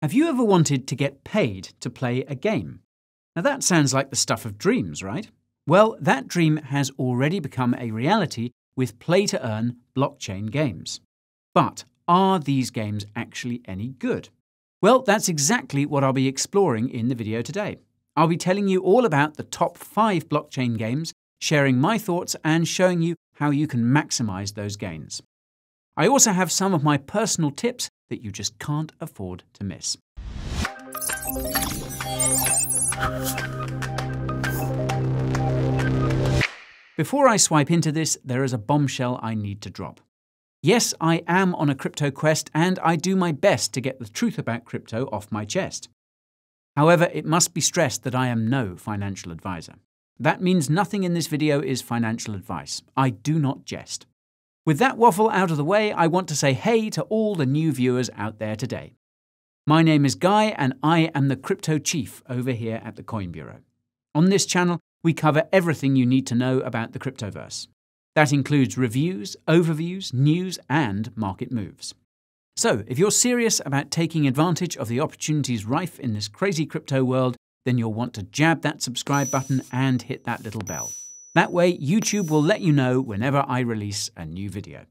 Have you ever wanted to get paid to play a game? Now that sounds like the stuff of dreams, right? Well, that dream has already become a reality with play to earn blockchain games. But are these games actually any good? Well, that's exactly what I'll be exploring in the video today. I'll be telling you all about the top five blockchain games, sharing my thoughts, and showing you how you can maximize those gains. I also have some of my personal tips that you just can't afford to miss. Before I swipe into this, there is a bombshell I need to drop. Yes, I am on a crypto quest and I do my best to get the truth about crypto off my chest. However, it must be stressed that I am no financial advisor. That means nothing in this video is financial advice. I do not jest. With that waffle out of the way, I want to say hey to all the new viewers out there today. My name is Guy, and I am the crypto chief over here at the Coin Bureau. On this channel, we cover everything you need to know about the cryptoverse. That includes reviews, overviews, news, and market moves. So, if you're serious about taking advantage of the opportunities rife in this crazy crypto world, then you'll want to jab that subscribe button and hit that little bell. That way, YouTube will let you know whenever I release a new video.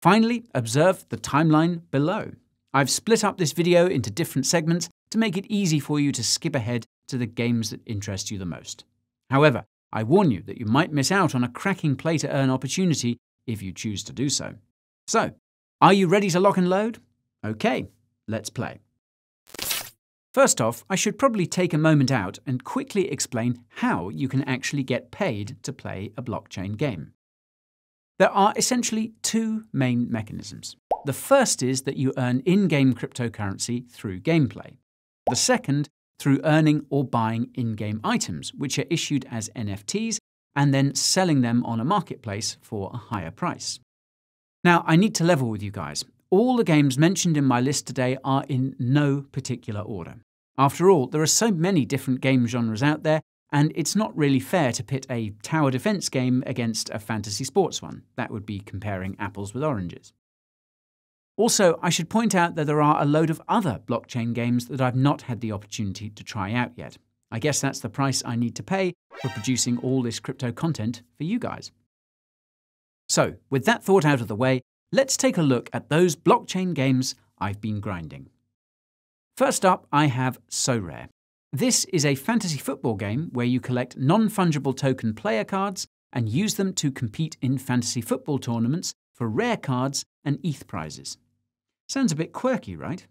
Finally, observe the timeline below. I've split up this video into different segments to make it easy for you to skip ahead to the games that interest you the most. However, I warn you that you might miss out on a cracking play to earn opportunity if you choose to do so. So, are you ready to lock and load? Okay, let's play. First off, I should probably take a moment out and quickly explain how you can actually get paid to play a blockchain game. There are essentially two main mechanisms. The first is that you earn in game cryptocurrency through gameplay. The second, through earning or buying in game items, which are issued as NFTs and then selling them on a marketplace for a higher price. Now, I need to level with you guys. All the games mentioned in my list today are in no particular order. After all, there are so many different game genres out there, and it's not really fair to pit a tower defense game against a fantasy sports one. That would be comparing apples with oranges. Also, I should point out that there are a load of other blockchain games that I've not had the opportunity to try out yet. I guess that's the price I need to pay for producing all this crypto content for you guys. So, with that thought out of the way, let's take a look at those blockchain games I've been grinding. First up, I have Sorare. This is a fantasy football game where you collect non fungible token player cards and use them to compete in fantasy football tournaments for rare cards and ETH prizes. Sounds a bit quirky, right?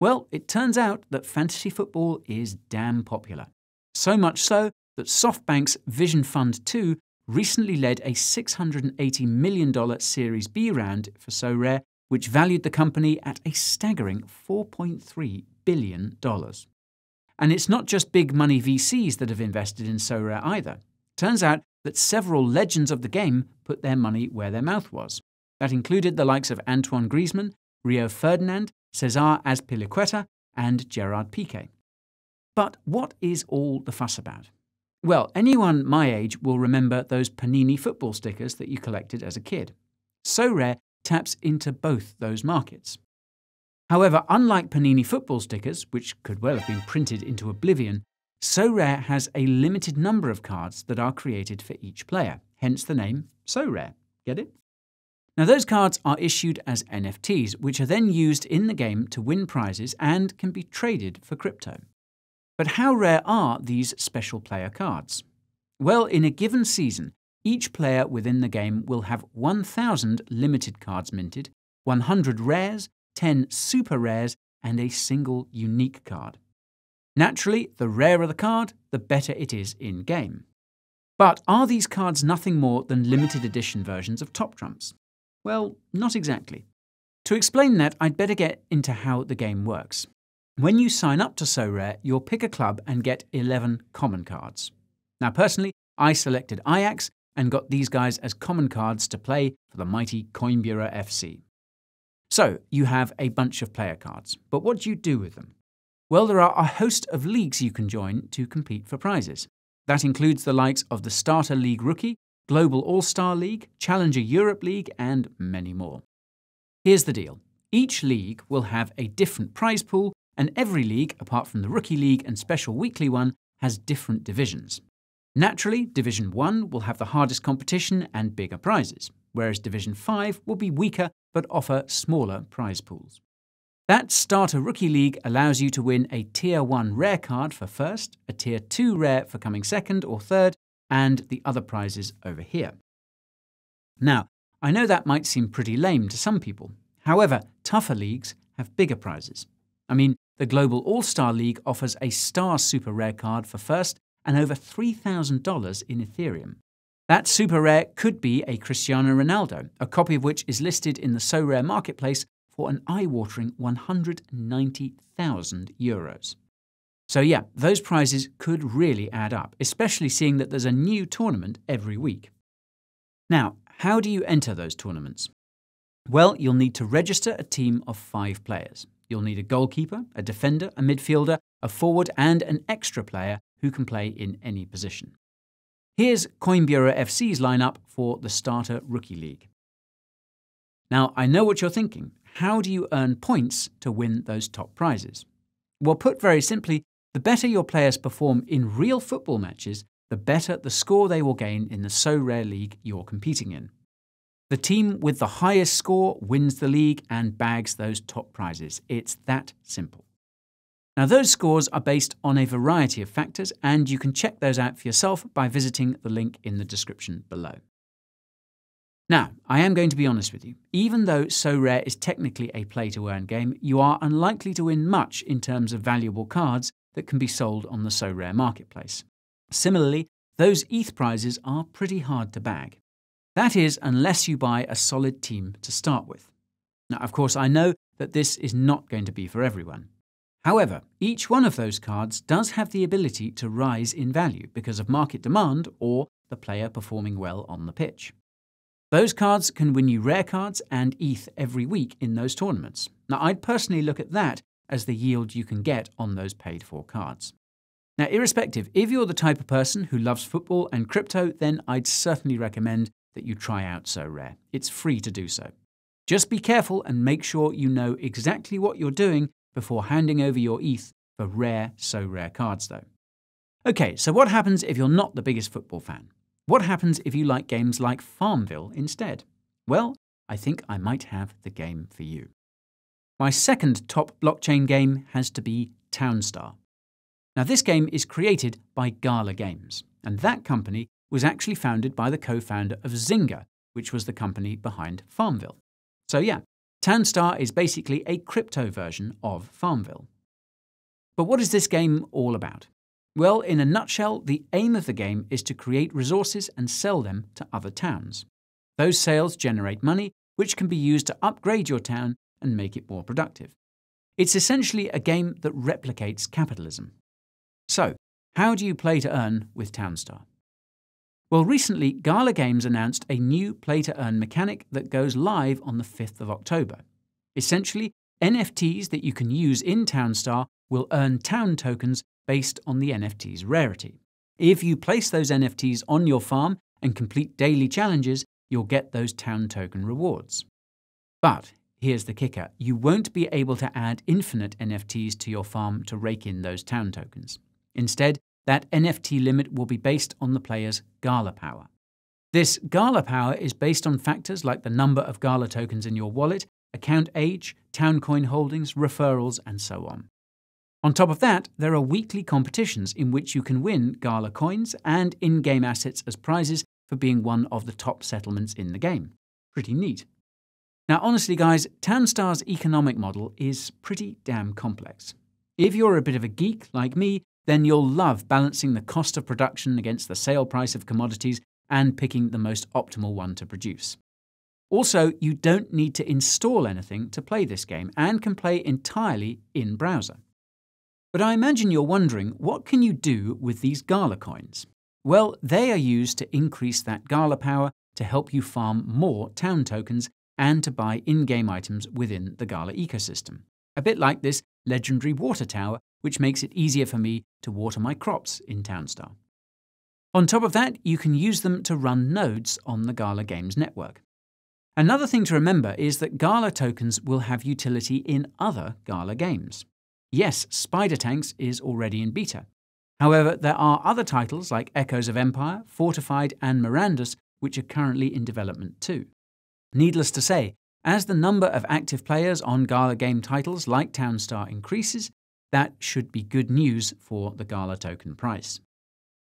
Well, it turns out that fantasy football is damn popular. So much so that SoftBank's Vision Fund 2 recently led a $680 million Series B round for Sorare, which valued the company at a staggering $4.3 billion. And it's not just big money VCs that have invested in Sorare either. Turns out that several legends of the game put their money where their mouth was. That included the likes of Antoine Griezmann, Rio Ferdinand, Cesar Azpilicueta, and Gerard Piqué. But what is all the fuss about? Well, anyone my age will remember those Panini football stickers that you collected as a kid. Sorare taps into both those markets. However, unlike Panini football stickers, which could well have been printed into oblivion, Sorare has a limited number of cards that are created for each player, hence the name So Rare. Get it? Now, those cards are issued as NFTs, which are then used in the game to win prizes and can be traded for crypto. But how rare are these special player cards? Well, in a given season, each player within the game will have 1,000 limited cards minted, 100 rares, 10 super rares, and a single unique card. Naturally, the rarer the card, the better it is in game. But are these cards nothing more than limited edition versions of Top Trumps? Well, not exactly. To explain that, I'd better get into how the game works. When you sign up to Sorare, you'll pick a club and get 11 common cards. Now, personally, I selected Ajax and got these guys as common cards to play for the mighty Coin Bureau FC. So, you have a bunch of player cards, but what do you do with them? Well, there are a host of leagues you can join to compete for prizes. That includes the likes of the Starter League Rookie, Global All Star League, Challenger Europe League, and many more. Here's the deal each league will have a different prize pool and every league, apart from the Rookie League and Special Weekly one, has different divisions. Naturally, Division 1 will have the hardest competition and bigger prizes, whereas Division 5 will be weaker but offer smaller prize pools. That Starter Rookie League allows you to win a Tier 1 rare card for first, a Tier 2 rare for coming second or third, and the other prizes over here. Now, I know that might seem pretty lame to some people. However, tougher leagues have bigger prizes. I mean, the Global All Star League offers a Star Super Rare card for first and over $3,000 in Ethereum. That super rare could be a Cristiano Ronaldo, a copy of which is listed in the Sorare marketplace for an eye-watering 190,000 euros. So yeah, those prizes could really add up, especially seeing that there's a new tournament every week. Now, how do you enter those tournaments? Well, you'll need to register a team of five players. You'll need a goalkeeper, a defender, a midfielder, a forward, and an extra player who can play in any position. Here's Coin Bureau FC's lineup for the Starter Rookie League. Now, I know what you're thinking. How do you earn points to win those top prizes? Well, put very simply, the better your players perform in real football matches, the better the score they will gain in the Sorare league you're competing in. The team with the highest score wins the league and bags those top prizes. It's that simple. Now, those scores are based on a variety of factors, and you can check those out for yourself by visiting the link in the description below. Now, I am going to be honest with you. Even though Sorare is technically a play to earn game, you are unlikely to win much in terms of valuable cards that can be sold on the Sorare marketplace. Similarly, those ETH prizes are pretty hard to bag. That is, unless you buy a solid team to start with. Now, of course, I know that this is not going to be for everyone. However, each one of those cards does have the ability to rise in value because of market demand or the player performing well on the pitch. Those cards can win you rare cards and ETH every week in those tournaments. Now, I'd personally look at that as the yield you can get on those paid for cards. Now, irrespective, if you're the type of person who loves football and crypto, then I'd certainly recommend that you try out Sorare. It's free to do so. Just be careful and make sure you know exactly what you're doing before handing over your ETH for rare Sorare cards, though. Okay, so what happens if you're not the biggest football fan? What happens if you like games like Farmville instead? Well, I think I might have the game for you. My second top blockchain game has to be Townstar. Now, this game is created by Gala Games, and that company was actually founded by the co founder of Zynga, which was the company behind Farmville. So, yeah, Townstar is basically a crypto version of Farmville. But what is this game all about? Well, in a nutshell, the aim of the game is to create resources and sell them to other towns. Those sales generate money, which can be used to upgrade your town and make it more productive. It's essentially a game that replicates capitalism. So, how do you play to earn with Townstar? Well, recently, Gala Games announced a new play to earn mechanic that goes live on the 5th of October. Essentially, NFTs that you can use in Townstar will earn town tokens based on the NFT's rarity. If you place those NFTs on your farm and complete daily challenges, you'll get those town token rewards. But here's the kicker you won't be able to add infinite NFTs to your farm to rake in those town tokens. Instead, that NFT limit will be based on the player's Gala power. This Gala power is based on factors like the number of Gala tokens in your wallet, account age, town coin holdings, referrals, and so on. On top of that, there are weekly competitions in which you can win Gala coins and in game assets as prizes for being one of the top settlements in the game. Pretty neat. Now, honestly, guys, Townstar's economic model is pretty damn complex. If you're a bit of a geek like me, then you'll love balancing the cost of production against the sale price of commodities and picking the most optimal one to produce. Also, you don't need to install anything to play this game and can play entirely in browser. But I imagine you're wondering what can you do with these Gala coins? Well, they are used to increase that Gala power to help you farm more town tokens and to buy in game items within the Gala ecosystem. A bit like this legendary water tower, which makes it easier for me to water my crops in Townstar. On top of that, you can use them to run nodes on the Gala Games network. Another thing to remember is that Gala tokens will have utility in other Gala games. Yes, Spider Tanks is already in beta. However, there are other titles like Echoes of Empire, Fortified, and Mirandus which are currently in development too. Needless to say, as the number of active players on Gala game titles like Townstar increases, that should be good news for the Gala token price.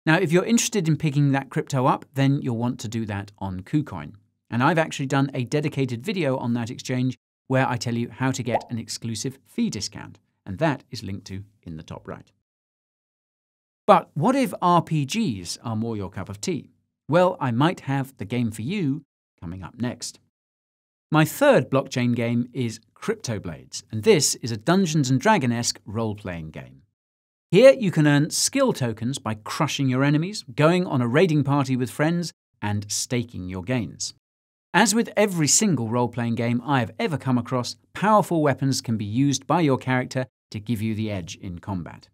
Now, if you're interested in picking that crypto up, then you'll want to do that on KuCoin. And I've actually done a dedicated video on that exchange where I tell you how to get an exclusive fee discount, and that is linked to in the top right. But what if RPGs are more your cup of tea? Well, I might have the game for you coming up next. My third blockchain game is Cryptoblades, and this is a Dungeons and Dragon esque role playing game. Here you can earn skill tokens by crushing your enemies, going on a raiding party with friends, and staking your gains. As with every single role playing game I have ever come across, powerful weapons can be used by your character to give you the edge in combat.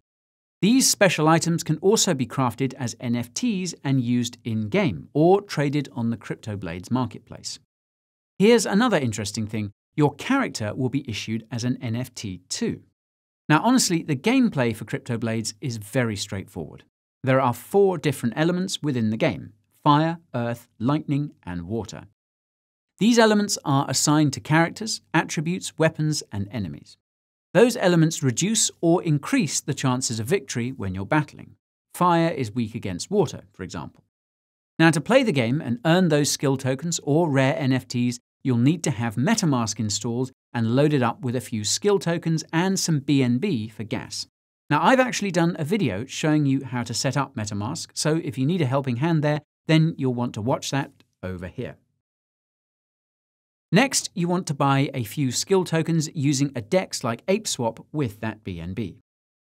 These special items can also be crafted as NFTs and used in game, or traded on the CryptoBlades marketplace. Here's another interesting thing your character will be issued as an NFT too. Now, honestly, the gameplay for CryptoBlades is very straightforward. There are four different elements within the game fire, earth, lightning, and water. These elements are assigned to characters, attributes, weapons, and enemies. Those elements reduce or increase the chances of victory when you're battling. Fire is weak against water, for example. Now, to play the game and earn those skill tokens or rare NFTs, you'll need to have MetaMask installed and loaded up with a few skill tokens and some BNB for gas. Now, I've actually done a video showing you how to set up MetaMask, so if you need a helping hand there, then you'll want to watch that over here. Next, you want to buy a few skill tokens using a DEX like ApeSwap with that BNB.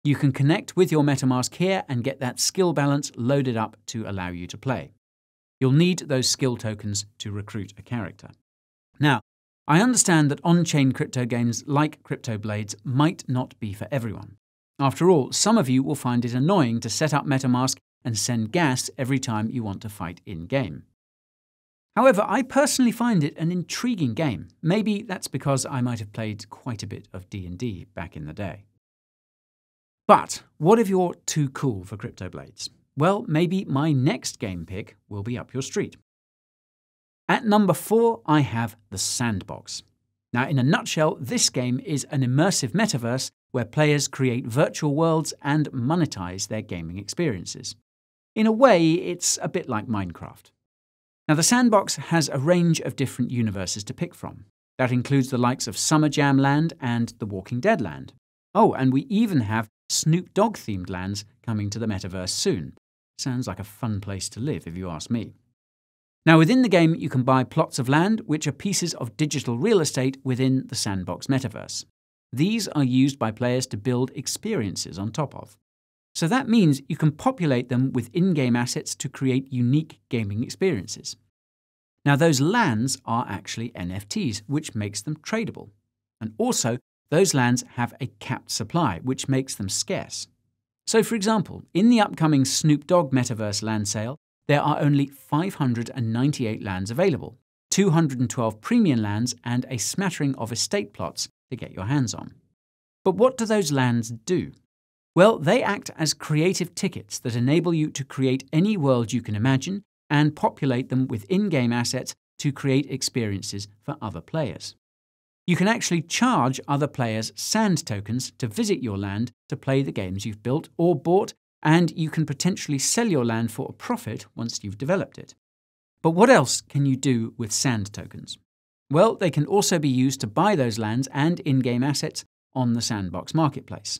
You can connect with your MetaMask here and get that skill balance loaded up to allow you to play. You'll need those skill tokens to recruit a character. Now, I understand that on chain crypto games like CryptoBlades might not be for everyone. After all, some of you will find it annoying to set up MetaMask and send gas every time you want to fight in game. However, I personally find it an intriguing game. Maybe that's because I might have played quite a bit of D&D back in the day. But what if you're too cool for CryptoBlades? Well, maybe my next game pick will be up your street. At number 4, I have The Sandbox. Now, in a nutshell, this game is an immersive metaverse where players create virtual worlds and monetize their gaming experiences. In a way, it's a bit like Minecraft. Now, the sandbox has a range of different universes to pick from. That includes the likes of Summer Jam Land and The Walking Dead Land. Oh, and we even have Snoop Dogg themed lands coming to the metaverse soon. Sounds like a fun place to live, if you ask me. Now, within the game, you can buy plots of land, which are pieces of digital real estate within the sandbox metaverse. These are used by players to build experiences on top of. So that means you can populate them with in game assets to create unique gaming experiences. Now, those lands are actually NFTs, which makes them tradable. And also, those lands have a capped supply, which makes them scarce. So, for example, in the upcoming Snoop Dogg Metaverse land sale, there are only 598 lands available, 212 premium lands, and a smattering of estate plots to get your hands on. But what do those lands do? Well, they act as creative tickets that enable you to create any world you can imagine and populate them with in game assets to create experiences for other players. You can actually charge other players sand tokens to visit your land to play the games you've built or bought, and you can potentially sell your land for a profit once you've developed it. But what else can you do with sand tokens? Well, they can also be used to buy those lands and in game assets on the Sandbox marketplace.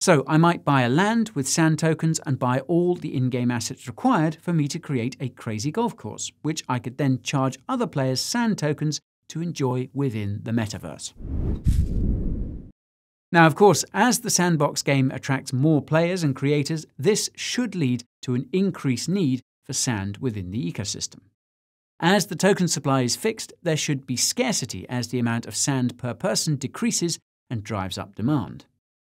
So I might buy a land with sand tokens and buy all the in-game assets required for me to create a crazy golf course, which I could then charge other players sand tokens to enjoy within the metaverse. Now, of course, as the sandbox game attracts more players and creators, this should lead to an increased need for sand within the ecosystem. As the token supply is fixed, there should be scarcity as the amount of sand per person decreases and drives up demand.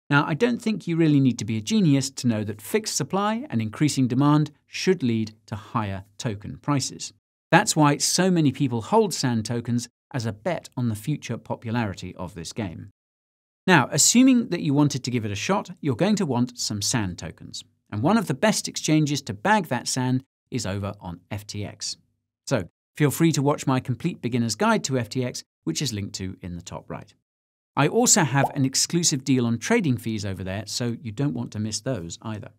Now, I don't think you really need to be a genius to know that fixed supply and increasing demand should lead to higher token prices. That's why so many people hold SAND tokens as a bet on the future popularity of this game. Now, assuming that you wanted to give it a shot, you're going to want some sand tokens. And one of the best exchanges to bag that sand is over on FTX. So feel free to watch my complete beginner's guide to FTX, which is linked to in the top right. I also have an exclusive deal on trading fees over there, so you don't want to miss those either.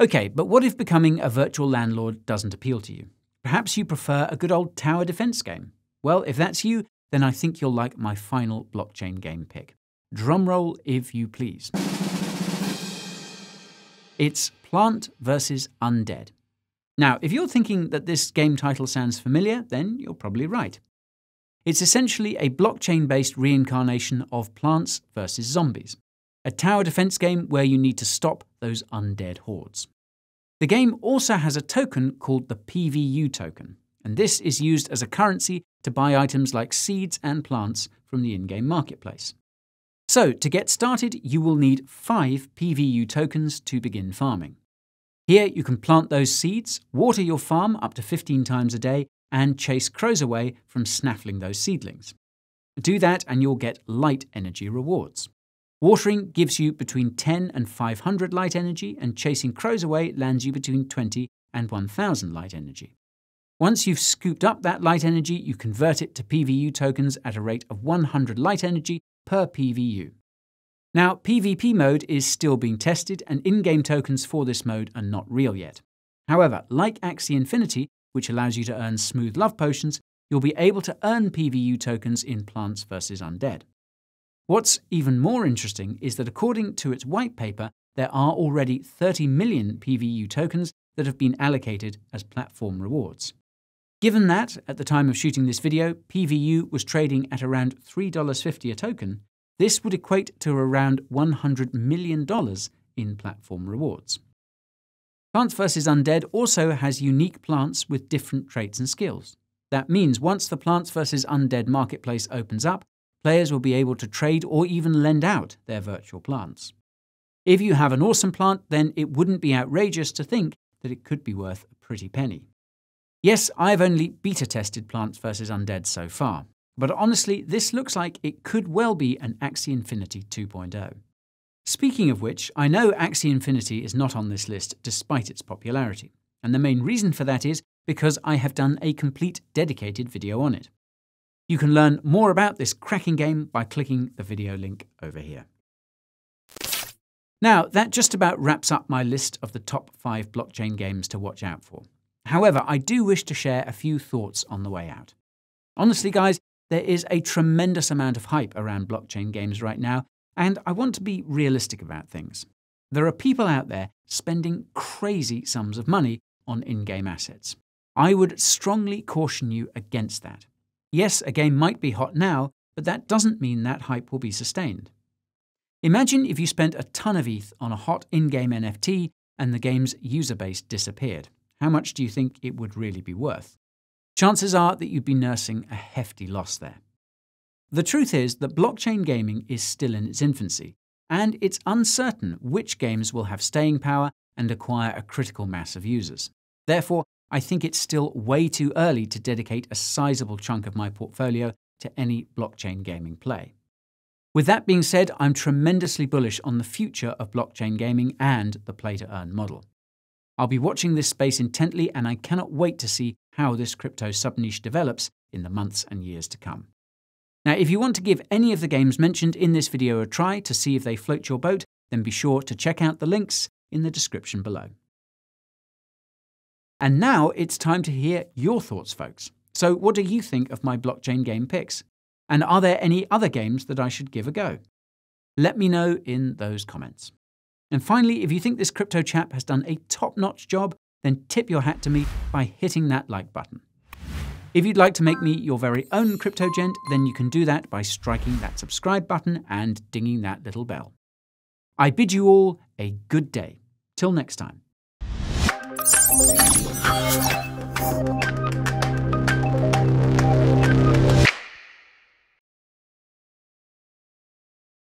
Okay, but what if becoming a virtual landlord doesn't appeal to you? Perhaps you prefer a good old tower defense game. Well, if that's you, then I think you'll like my final blockchain game pick. Drumroll if you please. It's Plant vs. Undead. Now, if you're thinking that this game title sounds familiar, then you're probably right. It's essentially a blockchain based reincarnation of Plants vs. Zombies, a tower defense game where you need to stop those undead hordes. The game also has a token called the PVU token, and this is used as a currency to buy items like seeds and plants from the in game marketplace. So, to get started, you will need 5 PVU tokens to begin farming. Here, you can plant those seeds, water your farm up to 15 times a day, and chase crows away from snaffling those seedlings. Do that, and you'll get light energy rewards. Watering gives you between 10 and 500 light energy, and chasing crows away lands you between 20 and 1000 light energy. Once you've scooped up that light energy, you convert it to PVU tokens at a rate of 100 light energy per PVU. Now, PvP mode is still being tested, and in game tokens for this mode are not real yet. However, like Axie Infinity, which allows you to earn smooth love potions, you'll be able to earn PVU tokens in Plants vs. Undead. What's even more interesting is that according to its white paper, there are already 30 million PVU tokens that have been allocated as platform rewards. Given that, at the time of shooting this video, PVU was trading at around $3.50 a token, this would equate to around $100 million in platform rewards. Plants vs. Undead also has unique plants with different traits and skills. That means once the Plants vs. Undead marketplace opens up, players will be able to trade or even lend out their virtual plants. If you have an awesome plant, then it wouldn't be outrageous to think that it could be worth a pretty penny. Yes, I've only beta tested Plants vs. Undead so far, but honestly, this looks like it could well be an Axie Infinity 2.0. Speaking of which, I know Axie Infinity is not on this list despite its popularity, and the main reason for that is because I have done a complete dedicated video on it. You can learn more about this cracking game by clicking the video link over here. Now, that just about wraps up my list of the top five blockchain games to watch out for. However, I do wish to share a few thoughts on the way out. Honestly, guys, there is a tremendous amount of hype around blockchain games right now, and I want to be realistic about things. There are people out there spending crazy sums of money on in game assets. I would strongly caution you against that. Yes, a game might be hot now, but that doesn't mean that hype will be sustained. Imagine if you spent a ton of ETH on a hot in game NFT and the game's user base disappeared. How much do you think it would really be worth? Chances are that you'd be nursing a hefty loss there. The truth is that blockchain gaming is still in its infancy, and it's uncertain which games will have staying power and acquire a critical mass of users. Therefore, I think it's still way too early to dedicate a sizable chunk of my portfolio to any blockchain gaming play. With that being said, I'm tremendously bullish on the future of blockchain gaming and the play to earn model. I'll be watching this space intently and I cannot wait to see how this crypto subniche develops in the months and years to come. Now, if you want to give any of the games mentioned in this video a try to see if they float your boat, then be sure to check out the links in the description below. And now it's time to hear your thoughts, folks. So, what do you think of my blockchain game picks? And are there any other games that I should give a go? Let me know in those comments. And finally, if you think this crypto chap has done a top notch job, then tip your hat to me by hitting that like button. If you'd like to make me your very own crypto gent, then you can do that by striking that subscribe button and dinging that little bell. I bid you all a good day. Till next time.